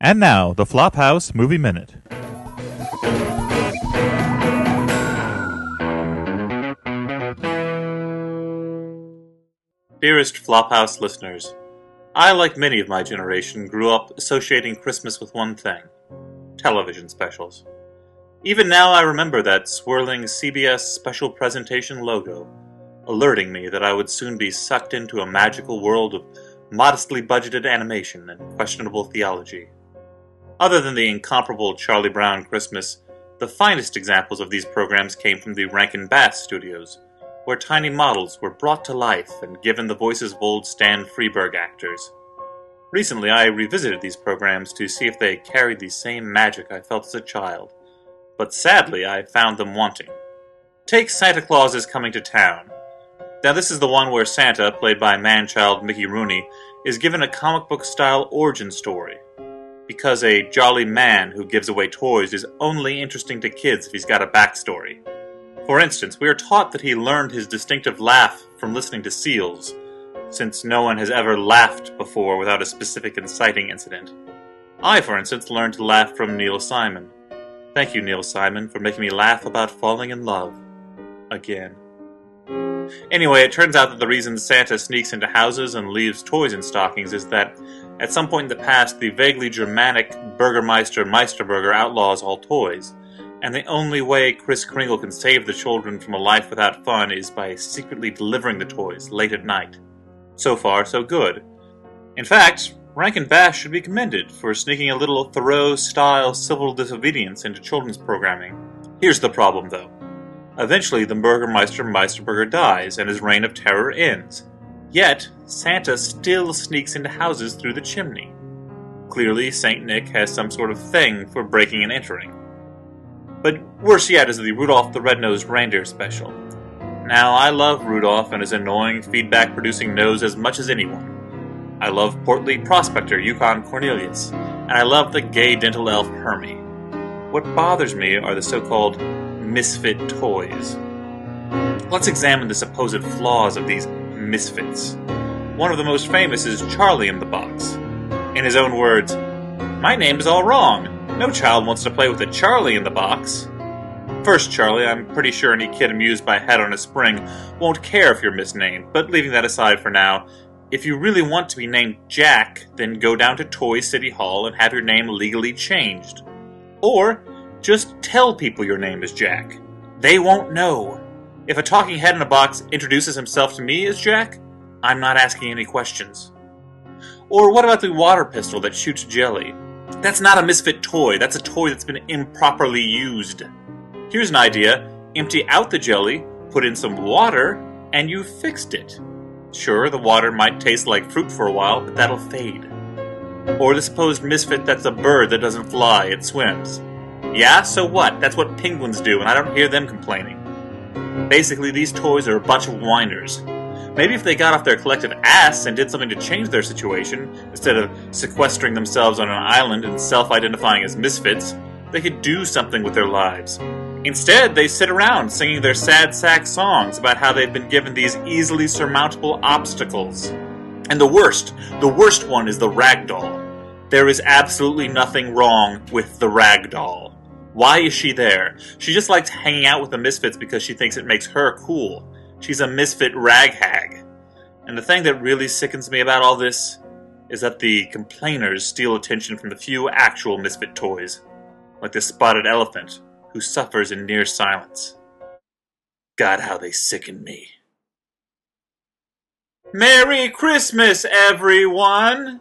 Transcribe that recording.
And now, the Flophouse Movie Minute. Dearest Flophouse listeners, I, like many of my generation, grew up associating Christmas with one thing television specials. Even now, I remember that swirling CBS special presentation logo, alerting me that I would soon be sucked into a magical world of modestly budgeted animation and questionable theology. Other than the incomparable Charlie Brown Christmas, the finest examples of these programs came from the Rankin Bass studios, where tiny models were brought to life and given the voices of old Stan Freberg actors. Recently, I revisited these programs to see if they carried the same magic I felt as a child, but sadly, I found them wanting. Take Santa Claus is Coming to Town. Now, this is the one where Santa, played by man-child Mickey Rooney, is given a comic book style origin story because a jolly man who gives away toys is only interesting to kids if he's got a backstory. For instance, we are taught that he learned his distinctive laugh from listening to seals, since no one has ever laughed before without a specific inciting incident. I, for instance, learned to laugh from Neil Simon. Thank you, Neil Simon, for making me laugh about falling in love. Again. Anyway, it turns out that the reason Santa sneaks into houses and leaves toys in stockings is that at some point in the past, the vaguely Germanic Burgermeister Meisterburger outlaws all toys, and the only way Kris Kringle can save the children from a life without fun is by secretly delivering the toys late at night. So far, so good. In fact, Rankin Bass should be commended for sneaking a little Thoreau style civil disobedience into children's programming. Here's the problem, though. Eventually, the Burgermeister Meisterburger dies and his reign of terror ends. Yet, Santa still sneaks into houses through the chimney. Clearly, St. Nick has some sort of thing for breaking and entering. But worse yet is the Rudolph the Red-Nosed Reindeer special. Now, I love Rudolph and his annoying, feedback-producing nose as much as anyone. I love portly prospector Yukon Cornelius, and I love the gay dental elf Hermie. What bothers me are the so-called misfit toys. Let's examine the supposed flaws of these misfits. One of the most famous is Charlie in the Box. In his own words, My name is all wrong. No child wants to play with a Charlie in the box. First, Charlie, I'm pretty sure any kid amused by a Head on a Spring won't care if you're misnamed, but leaving that aside for now, if you really want to be named Jack, then go down to Toy City Hall and have your name legally changed. Or, just tell people your name is Jack. They won't know. If a talking head in a box introduces himself to me as Jack, I'm not asking any questions. Or what about the water pistol that shoots jelly? That's not a misfit toy, that's a toy that's been improperly used. Here's an idea empty out the jelly, put in some water, and you've fixed it. Sure, the water might taste like fruit for a while, but that'll fade. Or the supposed misfit that's a bird that doesn't fly, it swims. Yeah, so what? That's what penguins do, and I don't hear them complaining. Basically, these toys are a bunch of whiners. Maybe if they got off their collective ass and did something to change their situation, instead of sequestering themselves on an island and self identifying as misfits, they could do something with their lives. Instead, they sit around singing their sad sack songs about how they've been given these easily surmountable obstacles. And the worst, the worst one is the ragdoll. There is absolutely nothing wrong with the ragdoll. Why is she there? She just likes hanging out with the misfits because she thinks it makes her cool. She's a misfit rag hag. And the thing that really sickens me about all this is that the complainers steal attention from the few actual misfit toys, like the spotted elephant, who suffers in near silence. God, how they sicken me. Merry Christmas, everyone!